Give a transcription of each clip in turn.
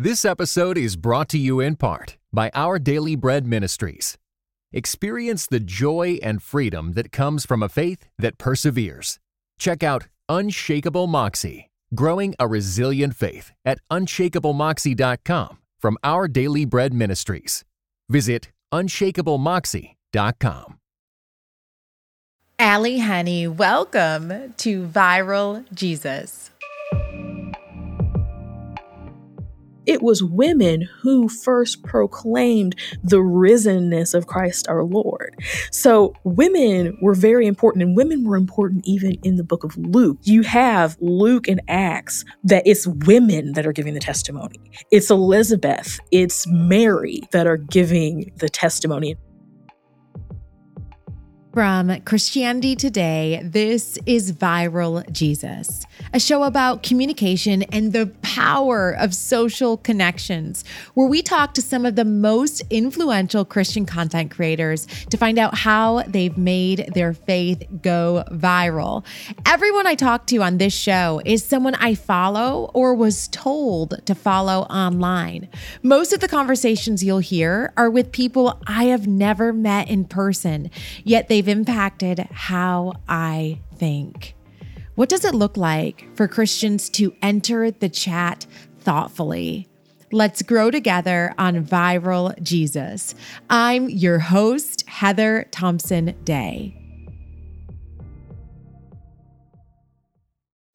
This episode is brought to you in part by Our Daily Bread Ministries. Experience the joy and freedom that comes from a faith that perseveres. Check out Unshakable Moxie, growing a resilient faith at unshakablemoxie.com from Our Daily Bread Ministries. Visit unshakablemoxie.com. Ally Henny, welcome to Viral Jesus. It was women who first proclaimed the risenness of Christ our Lord. So women were very important, and women were important even in the book of Luke. You have Luke and Acts that it's women that are giving the testimony. It's Elizabeth, it's Mary that are giving the testimony. From Christianity Today, this is Viral Jesus, a show about communication and the power of social connections, where we talk to some of the most influential Christian content creators to find out how they've made their faith go viral. Everyone I talk to on this show is someone I follow or was told to follow online. Most of the conversations you'll hear are with people I have never met in person, yet they've impacted how I think. What does it look like for Christians to enter the chat thoughtfully? Let's grow together on Viral Jesus. I'm your host, Heather Thompson Day.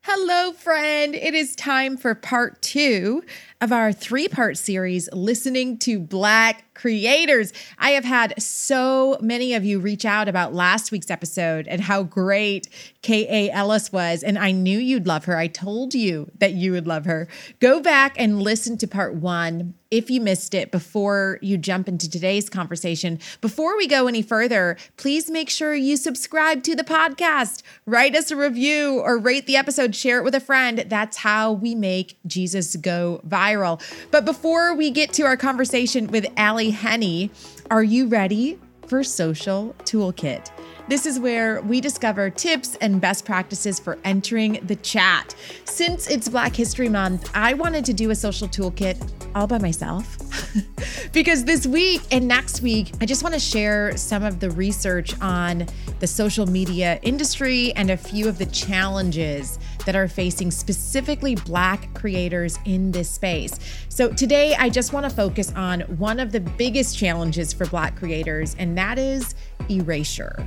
Hello, friend. It is time for part two of our three part series, Listening to Black Creators. I have had so many of you reach out about last week's episode and how great K.A. Ellis was. And I knew you'd love her. I told you that you would love her. Go back and listen to part one if you missed it before you jump into today's conversation. Before we go any further, please make sure you subscribe to the podcast, write us a review, or rate the episode, share it with a friend. That's how we make Jesus go viral viral. But before we get to our conversation with Ally Henny, are you ready for Social Toolkit? This is where we discover tips and best practices for entering the chat. Since it's Black History Month, I wanted to do a social toolkit all by myself. because this week and next week, I just want to share some of the research on the social media industry and a few of the challenges that are facing specifically Black creators in this space. So today, I just want to focus on one of the biggest challenges for Black creators, and that is erasure.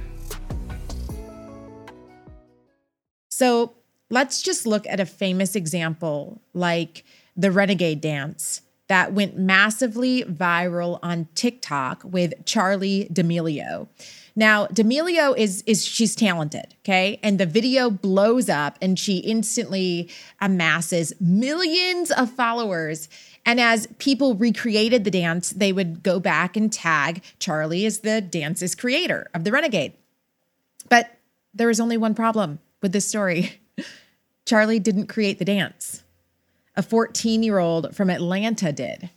So let's just look at a famous example like the Renegade Dance that went massively viral on TikTok with Charli D'Amelio. Now, D'Amelio is is she's talented, okay? And the video blows up and she instantly amasses millions of followers. And as people recreated the dance, they would go back and tag Charli as the dance's creator of the Renegade. But there was only one problem with this story. Charli didn't create the dance. A 14 year old from Atlanta did.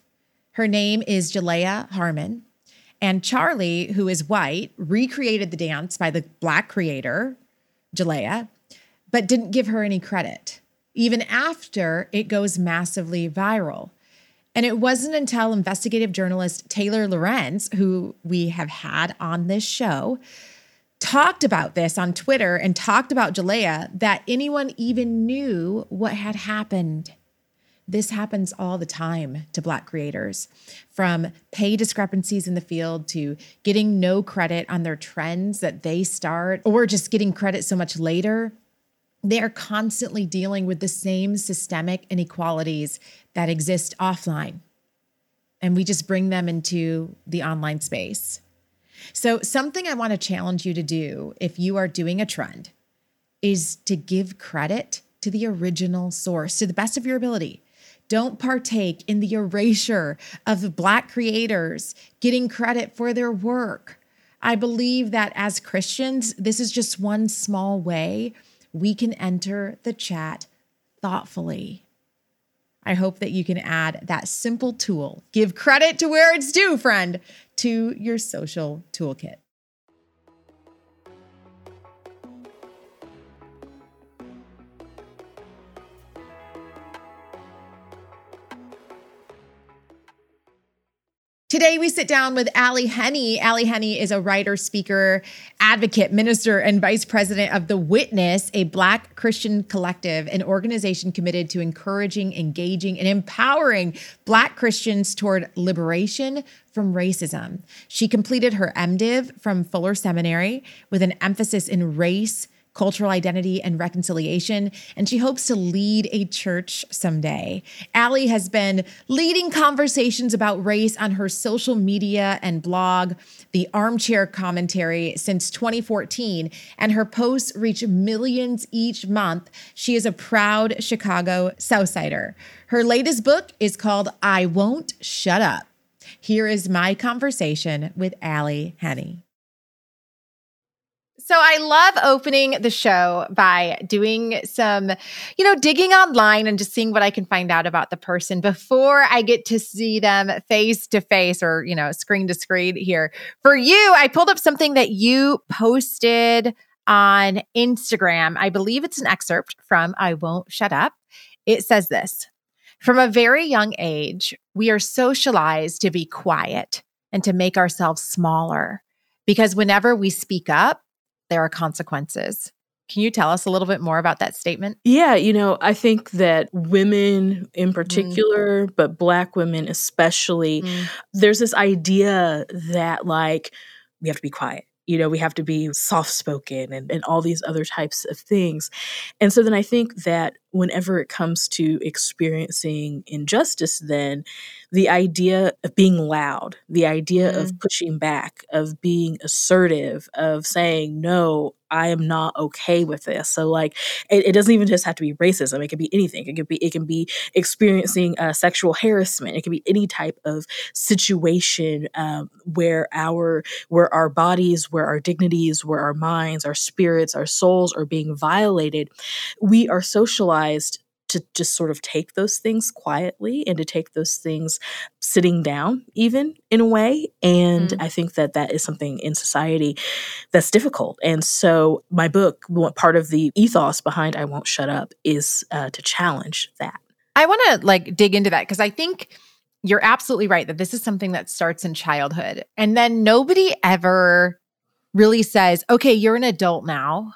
Her name is Jalaiah Harmon. And Charli, who is white, recreated the dance by the black creator, Jalaiah, but didn't give her any credit, even after it goes massively viral. And it wasn't until investigative journalist Taylor Lorenz, who we have had on this show, talked about this on Twitter and talked about Jalaiah that anyone even knew what had happened. This happens all the time to Black creators, from pay discrepancies in the field to getting no credit on their trends that they start, or just getting credit so much later. They are constantly dealing with the same systemic inequalities that exist offline. And we just bring them into the online space. So, something I want to challenge you to do if you are doing a trend is to give credit to the original source to the best of your ability. Don't partake in the erasure of Black creators getting credit for their work. I believe that as Christians, this is just one small way we can enter the chat thoughtfully. I hope that you can add that simple tool. Give credit to where it's due, friend, to your social toolkit. Today, we sit down with Ally Henny. Ally Henny is a writer, speaker, advocate, minister, and vice president of The Witness, a Black Christian collective, an organization committed to encouraging, engaging, and empowering Black Christians toward liberation from racism. She completed her MDiv from Fuller Seminary with an emphasis in race cultural identity, and reconciliation. And she hopes to lead a church someday. Ally has been leading conversations about race on her social media and blog, The Armchair Commentary, since 2014. And her posts reach millions each month. She is a proud Chicago Southsider. Her latest book is called I Won't Shut Up. Here is my conversation with Ally Henny. So I love opening the show by doing some, you know, digging online and just seeing what I can find out about the person before I get to see them face to face or, you know, screen to screen here. For you, I pulled up something that you posted on Instagram. I believe it's an excerpt from I Won't Shut Up. It says this From a very young age, we are socialized to be quiet and to make ourselves smaller because whenever we speak up, there are consequences. Can you tell us a little bit more about that statement? Yeah, you know, I think that women in mm. particular, mm. but Black women especially, mm. there's this idea that like we have to be quiet. You know, we have to be soft spoken and, and all these other types of things. And so then I think that whenever it comes to experiencing injustice, then the idea of being loud, the idea mm. of pushing back, of being assertive, of saying, no, I am not okay with this. So like it, it, doesn't even just have to be racism. It could be anything. It can be it can be experiencing uh, sexual harassment. It can be any type of situation um, where our where our bodies, where our dignities, where our minds, our spirits, our souls are being violated. We are socialized to just sort of take those things quietly and to take those things sitting down even in a way. And mm. i think that that is something in society that's difficult. And so my book part of the ethos behind i won't shut up is uh, to challenge that. I want to like dig into that because i think you're absolutely right that this is something that starts in childhood. And then nobody ever really says okay you're an adult now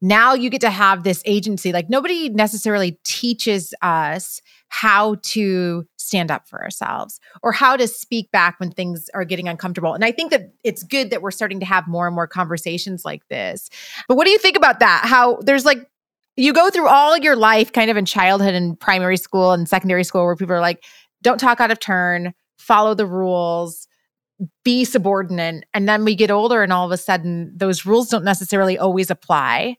now you get to have this agency. Like nobody necessarily teaches us how to stand up for ourselves or how to speak back when things are getting uncomfortable. And I think that it's good that we're starting to have more and more conversations like this. But what do you think about that? How there's like, you go through all your life kind of in childhood and primary school and secondary school where people are like, don't talk out of turn, follow the rules be subordinate. And then we get older and all of a sudden those rules don't necessarily always apply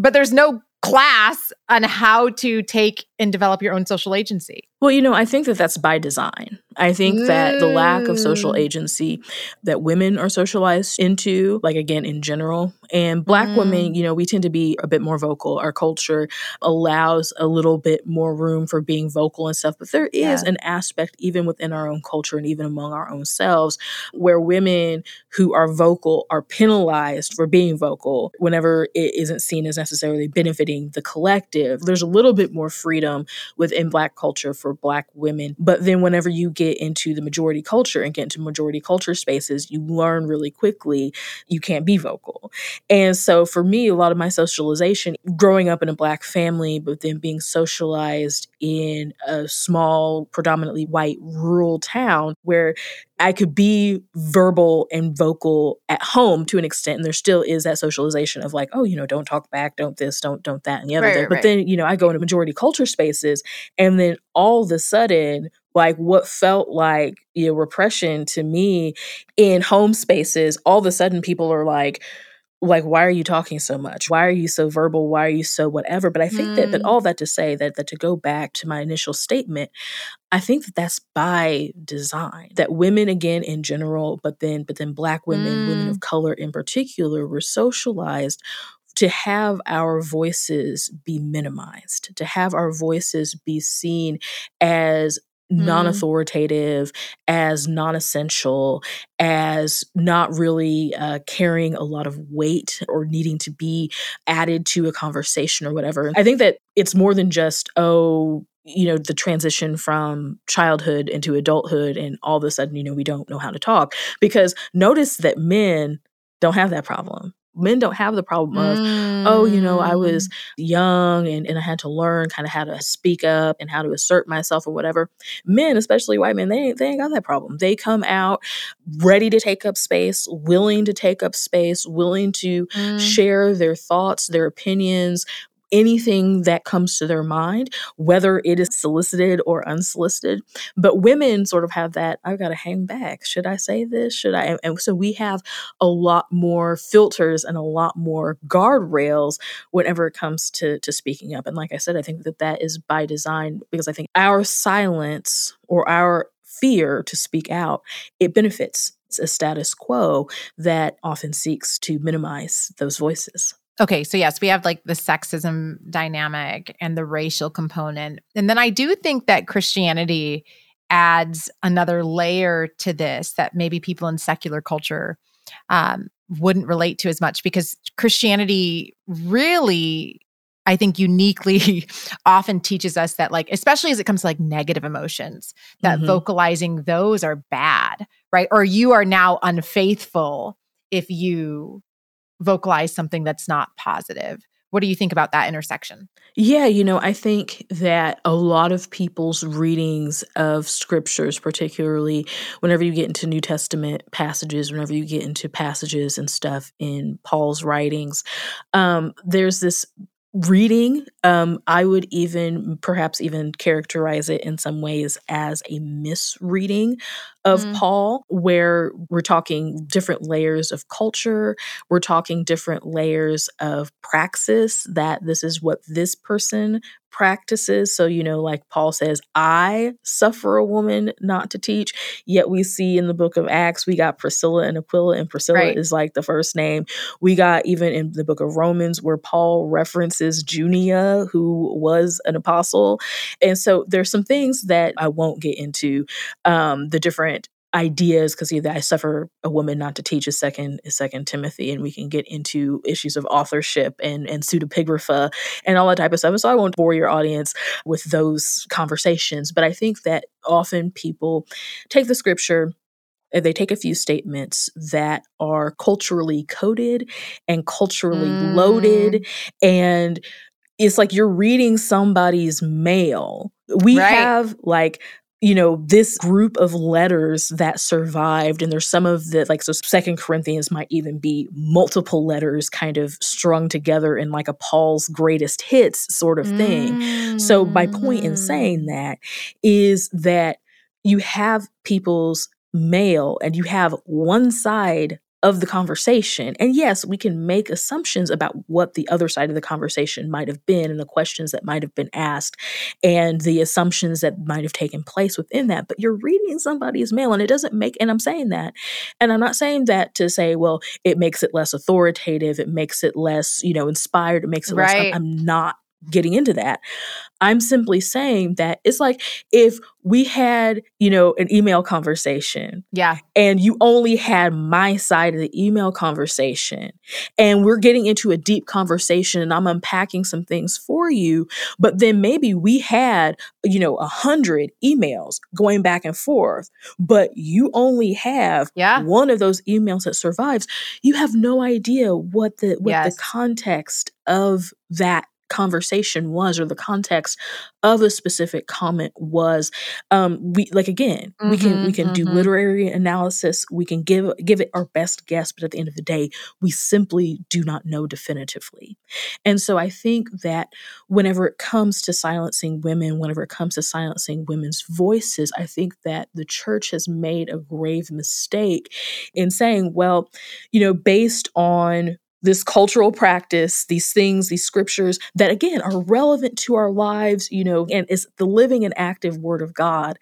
but there's no class on how to take and develop your own social agency. Well, you know, I think that that's by design. I think mm. that the lack of social mm. agency that women are socialized into, like again in general, and black mm. women, you know, we tend to be a bit more vocal. Our culture allows a little bit more room for being vocal and stuff, but there is yeah. an aspect even within our own culture and even among our own selves where women who are vocal are penalized for being vocal whenever it isn't seen as necessarily benefiting the collective. There's a little bit more freedom within black culture for black women, but then whenever you get into the majority culture and get into majority culture spaces, you learn really quickly you can't be vocal. And so for me, a lot of my socialization, growing up in a black family, but then being socialized in a small, predominantly white rural town where I could be verbal and vocal at home to an extent, and there still is that socialization of like, oh, you know, don't talk back, don't this, don't don't that, and the other right, thing. Right, but then, you know, I go into majority culture spaces, and then all of a sudden, like what felt like you know repression to me in home spaces, all of a sudden people are like, like why are you talking so much why are you so verbal why are you so whatever but i think mm. that but all that to say that that to go back to my initial statement i think that that's by design that women again in general but then but then black women mm. women of color in particular were socialized to have our voices be minimized, to have our voices be seen as mm-hmm. non authoritative, as non essential, as not really uh, carrying a lot of weight or needing to be added to a conversation or whatever. I think that it's more than just, oh, you know the transition from childhood into adulthood and all of a sudden you know we don't know how to talk because notice that men don't have that problem men don't have the problem of mm. oh you know i was mm. young and, and i had to learn kind of how to speak up and how to assert myself or whatever men especially white men they ain't, they ain't got that problem they come out ready to take up space willing to take up space willing to mm. share their thoughts their opinions anything that comes to their mind, whether it is solicited or unsolicited. But women sort of have that, I've got to hang back. Should I say this? Should I? And so we have a lot more filters and a lot more guardrails whenever it comes to, to speaking up. And like I said, I think that that is by design because I think our silence or our fear to speak out, it benefits a status quo that often seeks to minimize those voices. Okay, so yes, we have like the sexism dynamic and the racial component. And then I do think that Christianity adds another layer to this that maybe people in secular culture um, wouldn't relate to as much because Christianity really I think uniquely often teaches us that, like, especially as it comes to like negative emotions, that mm-hmm. vocalizing those are bad, right? Or you are now unfaithful if you vocalize something that's not positive. What do you think about that intersection? Yeah, you know, I think that a lot of people's readings of scriptures, particularly whenever you get into New Testament passages, whenever you get into passages and stuff in Paul's writings, um, there's this reading um, i would even perhaps even characterize it in some ways as a misreading of mm. paul where we're talking different layers of culture we're talking different layers of praxis that this is what this person practices. So, you know, like Paul says, I suffer a woman not to teach. Yet we see in the book of Acts, we got Priscilla and Aquila, and Priscilla right. is like the first name. We got even in the book of Romans where Paul references Junia, who was an apostle. And so there's some things that I won't get into um, the different ideas because either I suffer a woman not to teach a second is second Timothy and we can get into issues of authorship and and pseudepigrapha and all that type of stuff. And so I won't bore your audience with those conversations. But I think that often people take the scripture and they take a few statements that are culturally coded and culturally mm. loaded and it's like you're reading somebody's mail. We right. have like you know this group of letters that survived and there's some of the like so second corinthians might even be multiple letters kind of strung together in like a paul's greatest hits sort of thing mm. so my point in saying mm. that is that you have people's mail and you have one side of the conversation. And yes, we can make assumptions about what the other side of the conversation might have been and the questions that might have been asked and the assumptions that might have taken place within that. But you're reading somebody's mail and it doesn't make, and I'm saying that. And I'm not saying that to say, well, it makes it less authoritative, it makes it less, you know, inspired, it makes it right. less. I'm not getting into that. I'm simply saying that it's like if we had, you know, an email conversation. Yeah. And you only had my side of the email conversation. And we're getting into a deep conversation and I'm unpacking some things for you. But then maybe we had, you know, a hundred emails going back and forth, but you only have yeah. one of those emails that survives. You have no idea what the what yes. the context of that conversation was or the context of a specific comment was um we like again mm-hmm, we can we can mm-hmm. do literary analysis we can give give it our best guess but at the end of the day we simply do not know definitively and so i think that whenever it comes to silencing women whenever it comes to silencing women's voices i think that the church has made a grave mistake in saying well you know based on this cultural practice, these things, these scriptures that again are relevant to our lives, you know, and is the living and active word of God.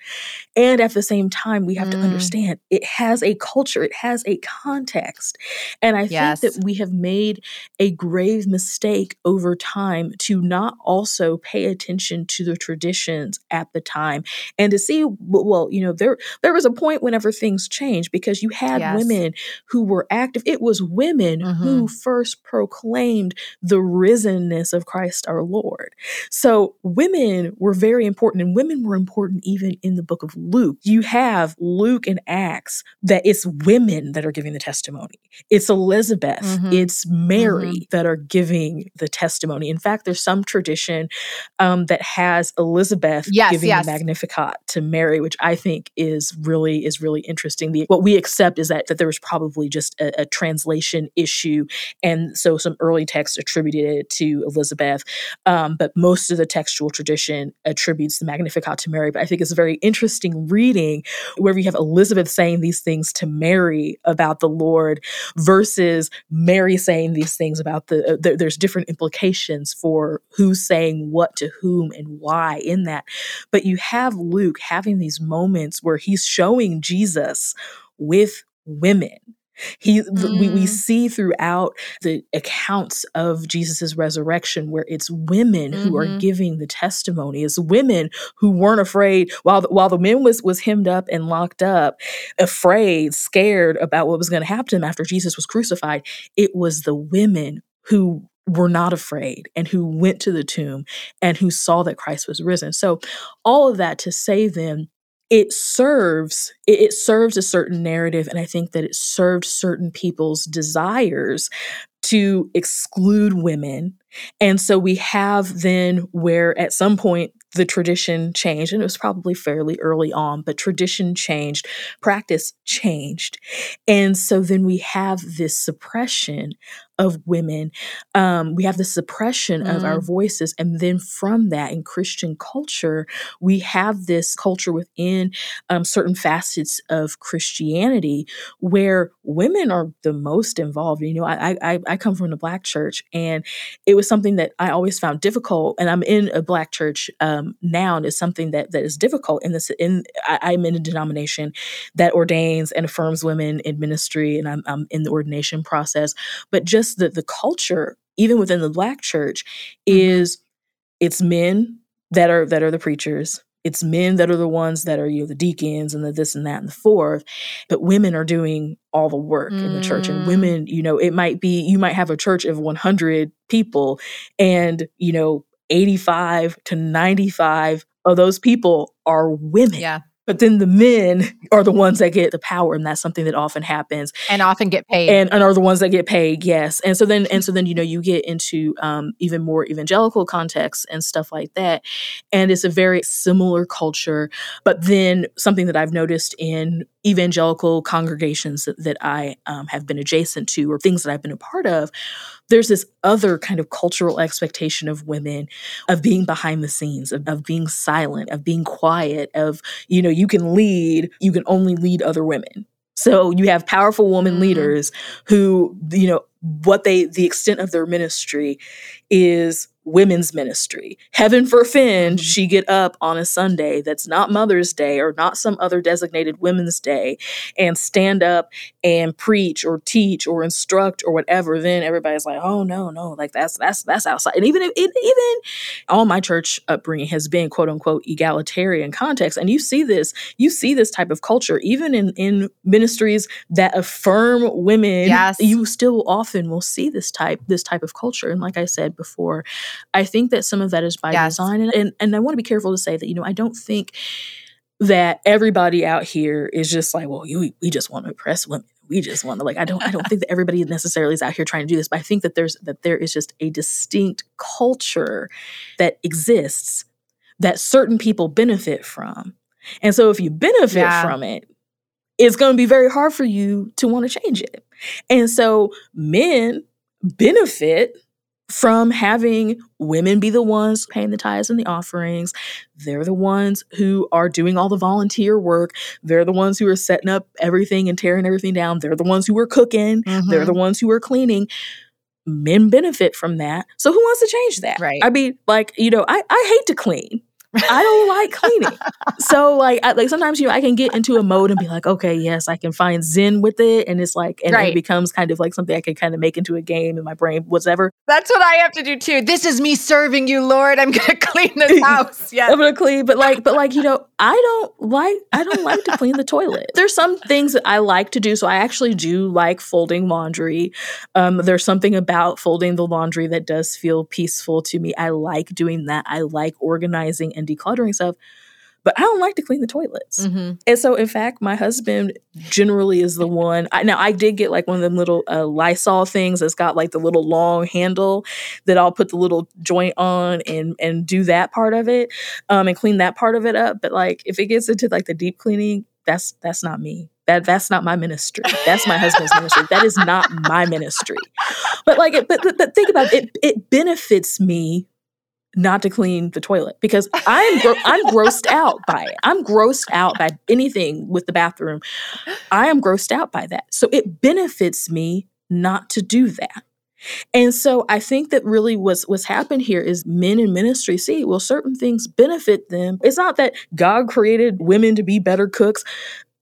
And at the same time, we have mm. to understand it has a culture, it has a context. And I yes. think that we have made a grave mistake over time to not also pay attention to the traditions at the time and to see, well, you know, there there was a point whenever things changed because you had yes. women who were active. It was women mm-hmm. who first proclaimed the risenness of Christ our Lord. So women were very important, and women were important even in the book of Luke. You have Luke and Acts that it's women that are giving the testimony. It's Elizabeth, mm-hmm. it's Mary mm-hmm. that are giving the testimony. In fact, there's some tradition um, that has Elizabeth yes, giving yes. the Magnificat to Mary, which I think is really is really interesting. The, what we accept is that that there was probably just a, a translation issue, and so some early texts attributed it to Elizabeth, um, but most of the textual tradition attributes the Magnificat to Mary. But I think it's a very interesting reading where we have Elizabeth saying these things to Mary about the Lord versus Mary saying these things about the, uh, the there's different implications for who's saying what to whom and why in that. But you have Luke having these moments where he's showing Jesus with women he mm. we, we mm. see throughout the accounts of jesus' resurrection where it's women mm-hmm. who are mm-hmm. giving the testimony it's women who weren't afraid while the, while the men was was hemmed up and locked up afraid scared about what was going to happen to him after jesus was crucified it was the women who were not afraid and who went to the tomb and who saw that Christ was risen. So all of that to say then it serves it, it serves a certain narrative and I think that it served certain people's desires to exclude women. And so we have then where at some point the tradition changed, and it was probably fairly early on, but tradition changed, practice changed. And so then we have this suppression of women. Um, we have the suppression mm. of our mm. voices. And then from that, in Christian culture, we have this culture within um, certain facets of Christianity where women are the most involved. You know, I, I, I come from the Black church, and it was something that I always found difficult. And I'm in a Black church um, now, and it's something that, that is difficult in this. In I, I'm in a denomination that ordains and affirms women in ministry, and I'm, I'm in the ordination process. But just just the the culture, even within the black church, mm-hmm. is it's men that are that are the preachers. It's men that are the ones that are you know the deacons and the this and that and the fourth, but women are doing all the work mm. in the church. And mm. women, you know, it might be you might have a church of 100 people, and you know, 85 to 95 of those people are women. Yeah. But then the men are the ones that get the power, and that's something that often happens, and often get paid, and, and are the ones that get paid. Yes, and so then and so then you know you get into um, even more evangelical contexts and stuff like that, and it's a very similar culture. But then something that I've noticed in evangelical congregations that, that I um, have been adjacent to, or things that I've been a part of, there's this other kind of cultural expectation of women of being behind the scenes, of, of being silent, of being quiet, of, you know, you can lead, you can only lead other women. So you have powerful woman mm-hmm. leaders who, you know, what they, the extent of their ministry is women's ministry. Heaven forfend mm-hmm. she get up on a Sunday that's not Mother's Day or not some other designated women's day and stand up and preach or teach or instruct or whatever. Then everybody's like, oh no, no, like that's that's that's outside. And even if it, even all my church upbringing has been quote unquote egalitarian context. And you see this, you see this type of culture even in in ministries that affirm women. Yes. You still often will see this type this type of culture. And like I said before, I think that some of that is by yes. design. And, and, and I want to be careful to say that, you know, I don't think that everybody out here is just like, well, you, we just want to oppress women. We just want to like I don't I don't think that everybody necessarily is out here trying to do this, but I think that there's that there is just a distinct culture that exists that certain people benefit from. And so if you benefit yeah. from it, it's going to be very hard for you to want to change it. And so men benefit from having women be the ones paying the tithes and the offerings. They're the ones who are doing all the volunteer work. They're the ones who are setting up everything and tearing everything down. They're the ones who are cooking. Mm-hmm. They're the ones who are cleaning. Men benefit from that. So who wants to change that? Right. I mean, like, you know, I, I hate to clean. I don't like cleaning. so like I, like sometimes you know I can get into a mode and be like, okay, yes, I can find zen with it, and it's like and right. it becomes kind of like something I can kind of make into a game in my brain, whatever. That's what I have to do too. This is me serving you, Lord. I'm gonna clean this house. Yeah, I'm gonna clean, but like, but like you know, I don't like I don't like to clean the toilet. There's some things that I like to do, so I actually do like folding laundry. Um, there's something about folding the laundry that does feel peaceful to me. I like doing that. I like organizing and decluttering stuff but I don't like to clean the toilets. Mm-hmm. And so, in fact, my husband generally is the one. I, now, I did get like one of them little uh, Lysol things that's got like the little long handle that I'll put the little joint on and and do that part of it, um, and clean that part of it up. But like, if it gets into like the deep cleaning, that's that's not me. That that's not my ministry. That's my husband's ministry. That is not my ministry. But like, but, but but think about it. It, it benefits me not to clean the toilet because I'm gro- I'm grossed out by it. I'm grossed out by anything with the bathroom. I am grossed out by that. So it benefits me not to do that. And so I think that really what's what's happened here is men in ministry see, well, certain things benefit them. It's not that God created women to be better cooks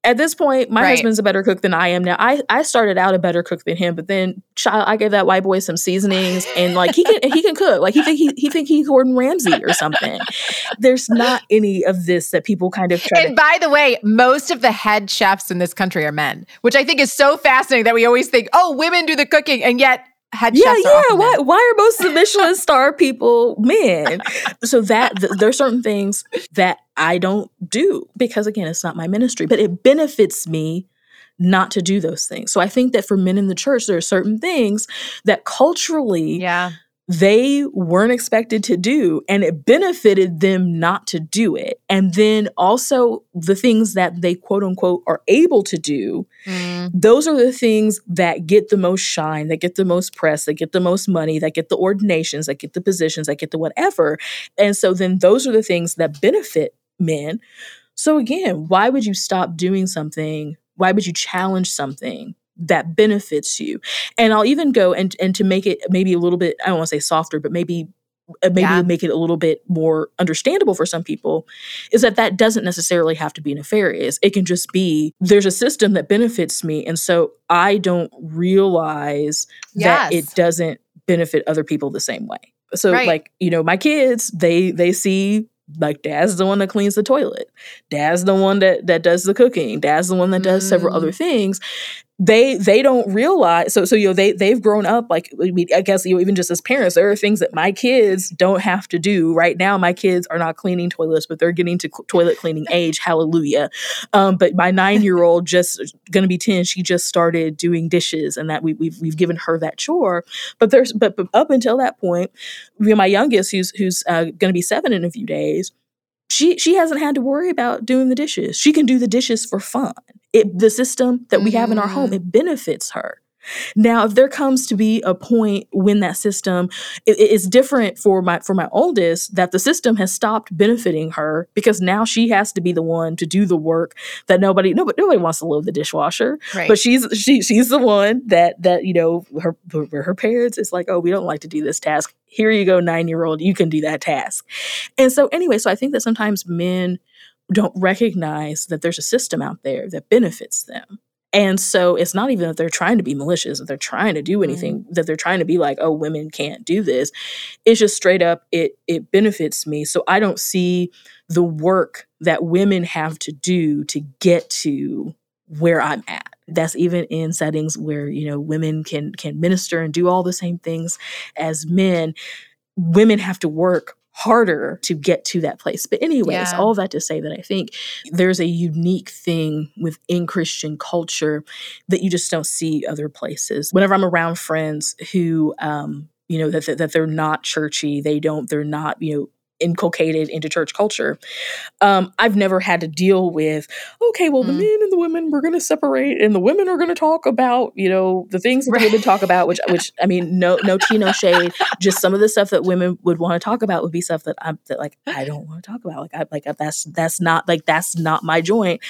at this point, my right. husband's a better cook than I am now. I, I started out a better cook than him, but then child, I gave that white boy some seasonings and like he can he can cook. Like he think he he think he's Gordon Ramsay or something. There's not any of this that people kind of try. And to- by the way, most of the head chefs in this country are men, which I think is so fascinating that we always think, oh, women do the cooking, and yet head yeah, yeah. Why, why are most of the Michelin star people men? So that th- there are certain things that I don't do because again, it's not my ministry, but it benefits me not to do those things. So I think that for men in the church, there are certain things that culturally, yeah they weren't expected to do and it benefited them not to do it. And then also the things that they quote unquote are able to do mm. those are the things that get the most shine that get the most press that get the most money that get the ordinations that get the positions that get the whatever. And so then those are the things that benefit men. So again why would you stop doing something? Why would you challenge something that benefits you. And I'll even go and and to make it maybe a little bit I don't want to say softer, but maybe uh, maybe yeah. make it a little bit more understandable for some people is that that doesn't necessarily have to be nefarious it can just be there's a system that benefits me and so i don't realize yes. that it doesn't benefit other people the same way so right. like you know my kids they they see like dad's the one that cleans the toilet dad's the one that that does the cooking dad's the one that does mm. several other things they they don't realize so so you know they they've grown up like I guess you know even just as parents there are things that my kids don't have to do. Right now my kids are not cleaning toilets but they're getting to cl- toilet cleaning age hallelujah. Um, but my nine year old just gonna be 10 she just started doing dishes and that we, we've we've given her that chore. But there's but, but up until that point you know, my youngest who's who's uh, gonna be seven in a few days she she hasn't had to worry about doing the dishes. She can do the dishes for fun it the system that we have in our home it mm. benefits her now, if there comes to be a point when that system it, it's different for my for my oldest that the system has stopped benefiting her because now she has to be the one to do the work that nobody nobody, nobody wants to load the dishwasher. Right. But she's she she's the one that that you know her her parents is like, "Oh, we don't like to do this task. Here you go, 9-year-old, you can do that task." And so anyway, so I think that sometimes men don't recognize that there's a system out there that benefits them. And so it's not even that they're trying to be malicious, that they're trying to do anything, mm. that they're trying to be like, oh, women can't do this. It's just straight up, it it benefits me. So I don't see the work that women have to do to get to where I'm at. That's even in settings where, you know, women can can minister and do all the same things as men. Women have to work harder to get to that place. But, anyways, yeah. all that to say that I think there's a unique thing within Christian culture that you just don't see other places. Whenever I'm around friends who, um, you know that, that, that they're not churchy they don't they're not you know inculcated into church culture. Um, I've never had to deal with, okay, well, mm. the men and the women, we're going to separate, and the women are going to talk about, you know, the things that right. the women talk about, which, which I mean, no, no tea, no shade. Just some of the stuff that women would want to talk about would be stuff that I'm that like I don't want to talk about. Like, I like that's that's not like that's not my joint.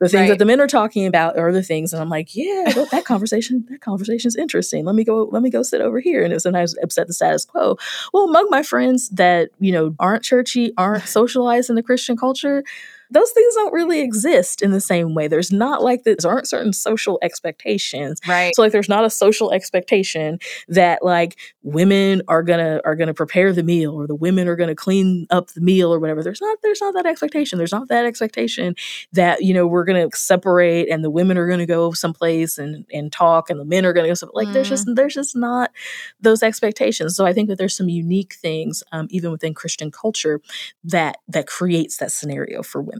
The things right. that the men are talking about are the things and i'm like yeah that conversation that conversation is interesting. Let me go let me go sit over here. And it sometimes upset the status quo. Well among my friends that you know aren't churchy aren't socialized in the christian culture those things don't really exist in the same way. There's not like there aren't certain social expectations. Right. So like there's not a social expectation that like women are gonna are gonna prepare the meal or the women are gonna clean up the meal or whatever. There's not there's not that expectation. There's not that expectation that, you know, we're gonna separate and the women are gonna go someplace and and talk and the men are gonna go some like mm. there's just mm. there's just not those expectations. So I think that there's some unique things um, even within Christian culture that that creates that scenario for women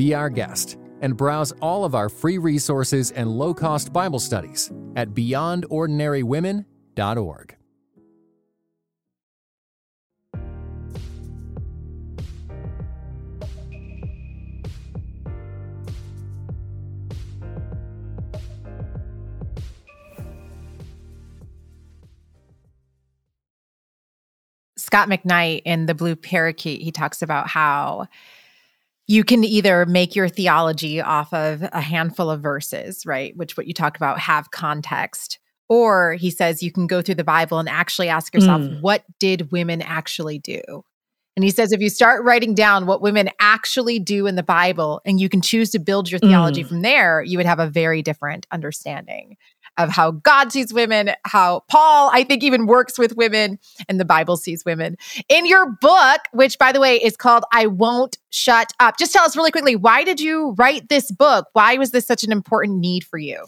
Be our guest and browse all of our free resources and low cost Bible studies at beyondordinarywomen.org. Scot McKnight in The Blue Parakeet, he talks about how you can either make your theology off of a handful of verses, right? Which what you talk about have context. Or he says you can go through the Bible and actually ask yourself, mm. what did women actually do? And he says if you start writing down what women actually do in the Bible and you can choose to build your theology mm. from there, you would have a very different understanding of how God sees women, how Paul, I think, even works with women, and the Bible sees women. In your book, which by the way is called I Won't Shut Up, just tell us really quickly why did you write this book? Why was this such an important need for you?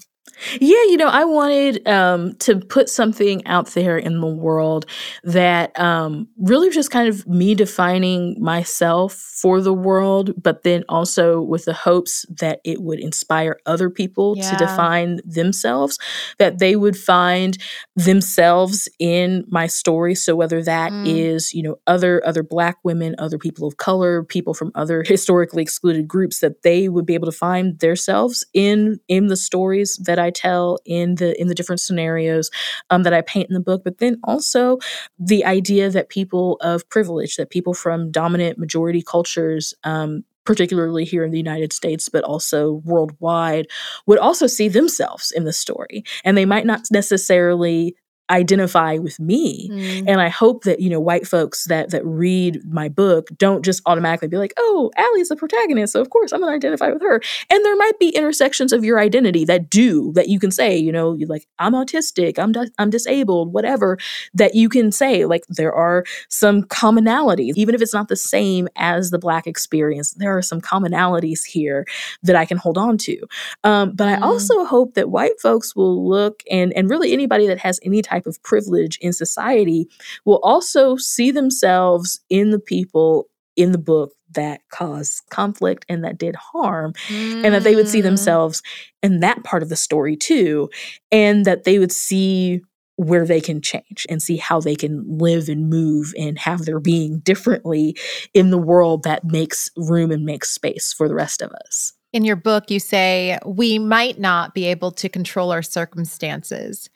Yeah, you know, I wanted um, to put something out there in the world that um, really just kind of me defining myself for the world, but then also with the hopes that it would inspire other people yeah. to define themselves, that they would find themselves in my story. So whether that mm. is, you know, other other Black women, other people of color, people from other historically excluded groups, that they would be able to find themselves in in the stories that I tell in the in the different scenarios um, that I paint in the book, but then also the idea that people of privilege, that people from dominant majority cultures, um, particularly here in the United States, but also worldwide, would also see themselves in the story. And they might not necessarily identify with me mm. and i hope that you know white folks that that read my book don't just automatically be like oh Ally's the protagonist so of course i'm going to identify with her and there might be intersections of your identity that do that you can say you know you like i'm autistic i'm di- i'm disabled whatever that you can say like there are some commonalities even if it's not the same as the black experience there are some commonalities here that i can hold on to um, but mm. i also hope that white folks will look and and really anybody that has any type type of privilege in society will also see themselves in the people in the book that caused conflict and that did harm, mm. and that they would see mm. themselves in that part of the story too, and that they would see where they can change and see how they can live and move and have their being differently in the world that makes room and makes space for the rest of us. In your book, you say, We might not be able to control our circumstances,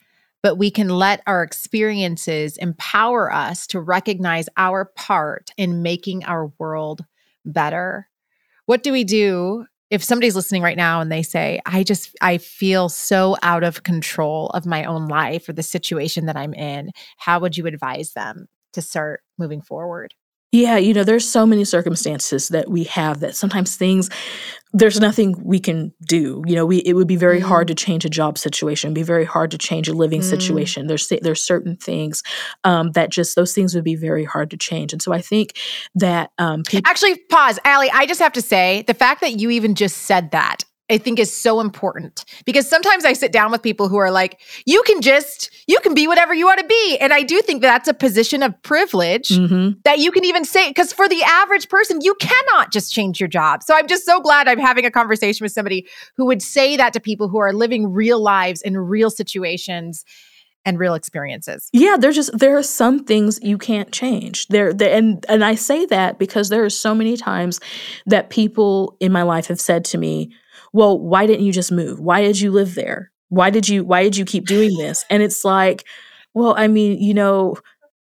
but we can let our experiences empower us to recognize our part in making our world better. What do we do if somebody's listening right now and they say, I just, I feel so out of control of my own life or the situation that I'm in? How would you advise them to start moving forward? Yeah, you know, there's so many circumstances that we have that sometimes things there's nothing we can do. You know, we it would be very mm. hard to change a job situation, be very hard to change a living mm. situation. There's there's certain things um, that just those things would be very hard to change. And so I think that um, people actually pause, Ally. I just have to say the fact that you even just said that I think is so important because sometimes I sit down with people who are like, you can just, you can be whatever you want to be. And I do think that's a position of privilege mm-hmm. that you can even say, because for the average person, you cannot just change your job. So I'm just so glad I'm having a conversation with somebody who would say that to people who are living real lives in real situations and real experiences. Yeah, there's just there are some things you can't change. There, and and I say that because there are so many times that people in my life have said to me, well, why didn't you just move? Why did you live there? Why did you why did you keep doing this? And it's like, well, I mean, you know,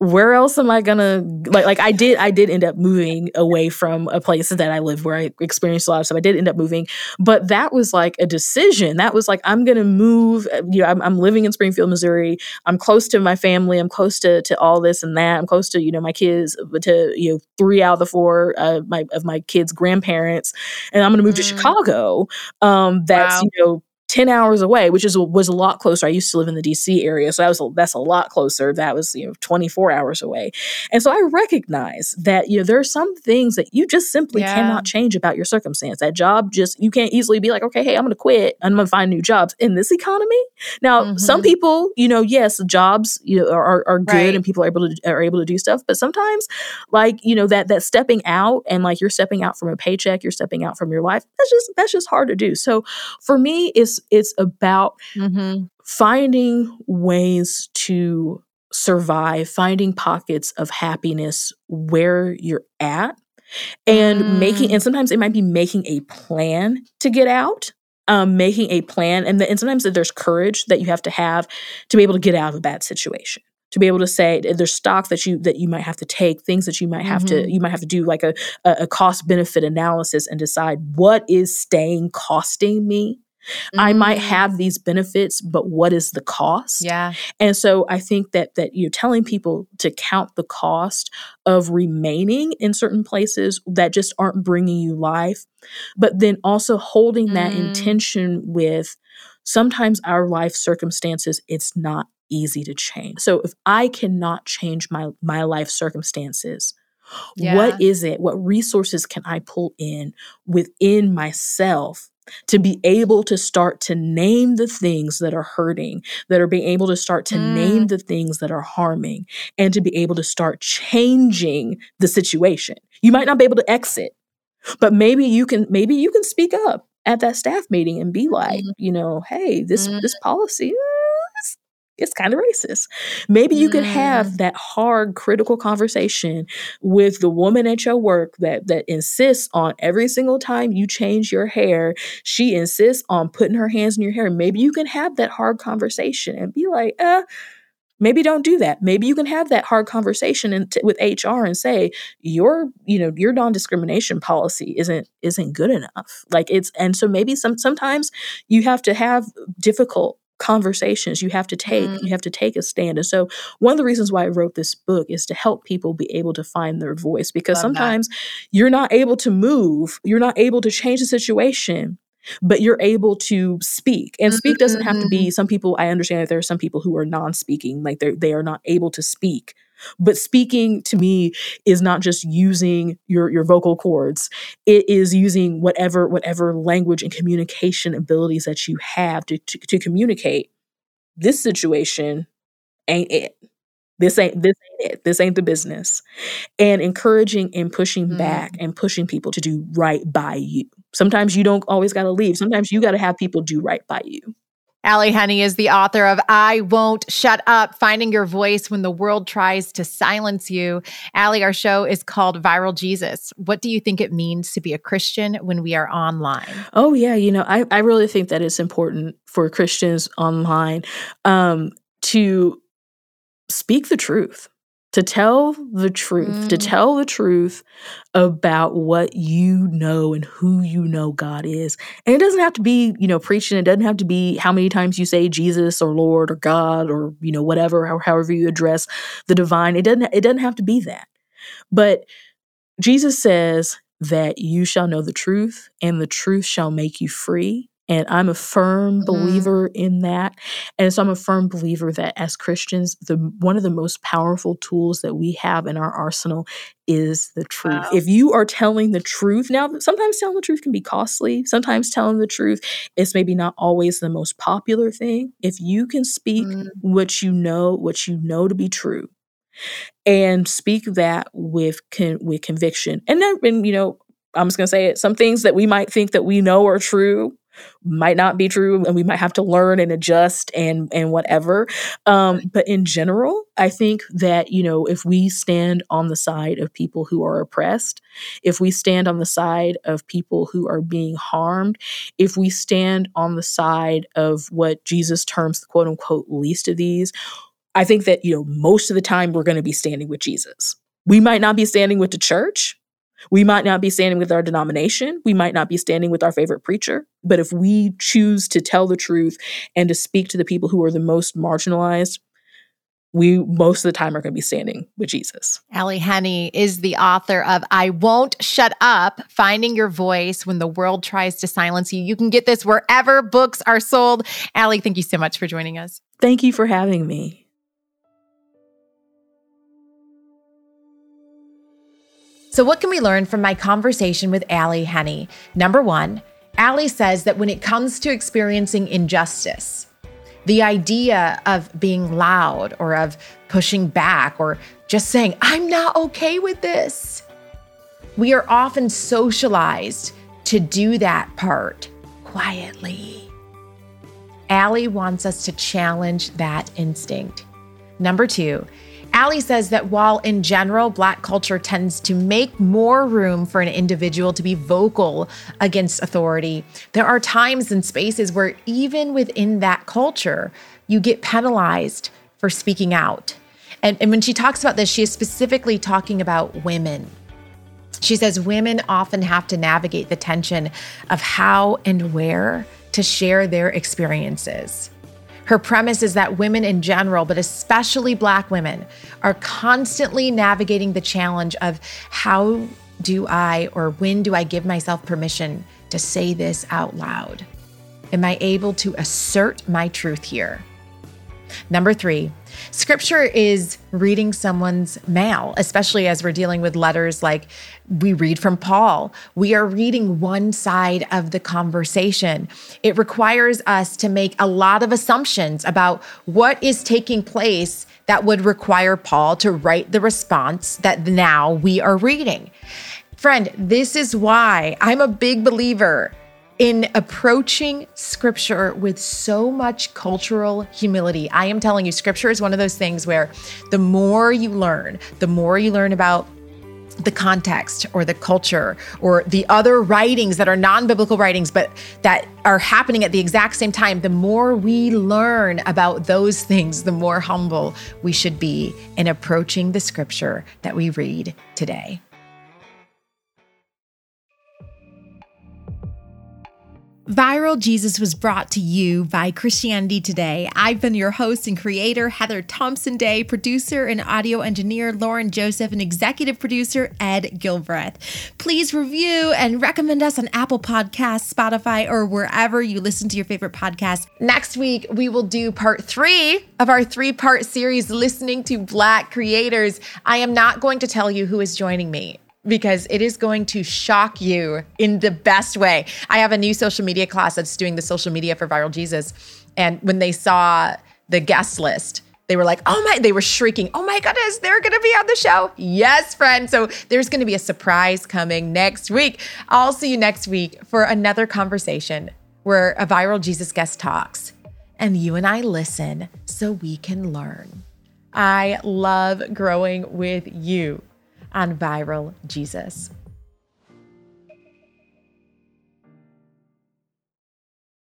where else am I gonna like like I did I did end up moving away from a place that I live where I experienced a lot of stuff. I did end up moving, but that was like a decision. That was like I'm gonna move. Uh, you know, I'm, I'm living in Springfield, Missouri. I'm close to my family. I'm close to to all this and that. I'm close to you know my kids to you know three out of the four uh, my of my kids' grandparents, and I'm gonna move mm. to Chicago. Um, that's wow. you know 10 hours away, which is was a lot closer. I used to live in the DC area, so that was a, that's a lot closer. That was, you know, 24 hours away. And so I recognize that, you know, there are some things that you just simply yeah. cannot change about your circumstance. That job just you can't easily be like, "Okay, hey, I'm going to quit. I'm going to find new jobs." In this economy? Now, mm-hmm. some people, you know, yes, jobs, you know, are are good right. and people are able to are able to do stuff, but sometimes like, you know, that that stepping out and like you're stepping out from a paycheck, you're stepping out from your life. That's just that's just hard to do. So for me, it's it's about mm-hmm. finding ways to survive, finding pockets of happiness where you're at and mm. making and sometimes it might be making a plan to get out um, making a plan and, the, and sometimes there's courage that you have to have to be able to get out of a bad situation to be able to say there's stock that you that you might have to take things that you might have mm-hmm. to you might have to do like a, a cost benefit analysis and decide what is staying costing me Mm-hmm. I might mm. have these benefits, but what is the cost? Yeah. And so I think that that you're telling people to count the cost of remaining in certain places that just aren't bringing you life, but then also holding mm. that intention with sometimes our life circumstances it's not easy to change. So if I cannot change my my life circumstances, yeah. what is it? What resources can I pull in within myself to be able to start to name the things that are hurting, that are being able to start to mm. name the things that are harming, and to be able to start changing the situation. You might not be able to exit, but maybe you can maybe you can speak up at that staff meeting and be like, mm. you know, hey, this mm. this policy it's kind of racist. Maybe you could have mm. that hard critical conversation with the woman at your work that that insists on every single time you change your hair, she insists on putting her hands in your hair. Maybe you can have that hard conversation and be like, uh, maybe don't do that maybe you can have that hard conversation and t- with hr and say your you know your non-discrimination policy isn't isn't good enough like it's and so maybe some sometimes you have to have difficult conversations you have to take mm. you have to take a stand and so one of the reasons why i wrote this book is to help people be able to find their voice because Love sometimes that. you're not able to move you're not able to change the situation but you're able to speak and speak doesn't have to be mm-hmm. some people i understand that there are some people who are non-speaking like they're they are not able to speak but speaking to me is not just using your your vocal cords. It is using whatever whatever language and communication abilities that you have to, to, to communicate. This situation ain't it. This ain't this ain't it. This ain't the business. And encouraging and pushing mm. back and pushing people to do right by you. Sometimes you don't always got to leave. Sometimes you got to have people do right by you. Ally Henny is the author of I Won't Shut Up Finding Your Voice When the World Tries to Silence You. Ally, our show is called Viral Jesus. What do you think it means to be a Christian when we are online? Oh, yeah. You know, I, I really think that it's important for Christians online um, to speak the truth to tell the truth, mm. to tell the truth about what you know and who you know God is. And it doesn't have to be, you know, preaching. It doesn't have to be how many times you say Jesus or Lord or God or, you know, whatever, or however you address the divine. It doesn't, it doesn't have to be that. But Jesus says that you shall know the truth, and the truth shall make you free. And I'm a firm mm-hmm. believer in that. And so I'm a firm believer that as Christians, the one of the most powerful tools that we have in our arsenal is the truth. Wow. If you are telling the truth, now sometimes telling the truth can be costly. Sometimes telling the truth is maybe not always the most popular thing. If you can speak mm. what you know, what you know to be true, and speak that with con- with conviction. And then, and, you know, I'm just gonna say it. Some things that we might think that we know are true might not be true and we might have to learn and adjust and and whatever. Um, but in general i think that you know if we stand on the side of people who are oppressed if we stand on the side of people who are being harmed if we stand on the side of what jesus terms the quote unquote least of these i think that you know most of the time we're going to be standing with jesus. We might not be standing with the church we might not be standing with our denomination. We might not be standing with our favorite preacher. But if we choose to tell the truth and to speak to the people who are the most marginalized, we most of the time are going to be standing with Jesus. Ally Henny is the author of I Won't Shut Up Finding Your Voice When the World Tries to Silence You. You can get this wherever books are sold. Ally, thank you so much for joining us. Thank you for having me. So, what can we learn from my conversation with Ally Henny? Number one, Ally says that when it comes to experiencing injustice, the idea of being loud or of pushing back or just saying, I'm not okay with this, we are often socialized to do that part quietly. Ally wants us to challenge that instinct. Number two, Ally says that while in general, Black culture tends to make more room for an individual to be vocal against authority, there are times and spaces where, even within that culture, you get penalized for speaking out. And, and when she talks about this, she is specifically talking about women. She says women often have to navigate the tension of how and where to share their experiences. Her premise is that women in general, but especially Black women, are constantly navigating the challenge of how do I or when do I give myself permission to say this out loud? Am I able to assert my truth here? Number three, scripture is reading someone's mail, especially as we're dealing with letters like we read from Paul. We are reading one side of the conversation. It requires us to make a lot of assumptions about what is taking place that would require Paul to write the response that now we are reading. Friend, this is why I'm a big believer in approaching scripture with so much cultural humility. I am telling you, scripture is one of those things where the more you learn, the more you learn about the context or the culture or the other writings that are non biblical writings, but that are happening at the exact same time, the more we learn about those things, the more humble we should be in approaching the scripture that we read today. Viral Jesus was brought to you by Christianity Today. I've been your host and creator, Heather Thompson Day, producer and audio engineer, Lauren Joseph, and executive producer, Ed Gilbreath. Please review and recommend us on Apple Podcasts, Spotify, or wherever you listen to your favorite podcast. Next week, we will do part three of our three part series, Listening to Black Creators. I am not going to tell you who is joining me because it is going to shock you in the best way. I have a new social media class that's doing the social media for Viral Jesus. And when they saw the guest list, they were like, oh my, they were shrieking, oh my goodness, they're gonna be on the show. Yes, friend. So there's gonna be a surprise coming next week. I'll see you next week for another conversation where a Viral Jesus guest talks and you and I listen so we can learn. I love growing with you on Viral Jesus.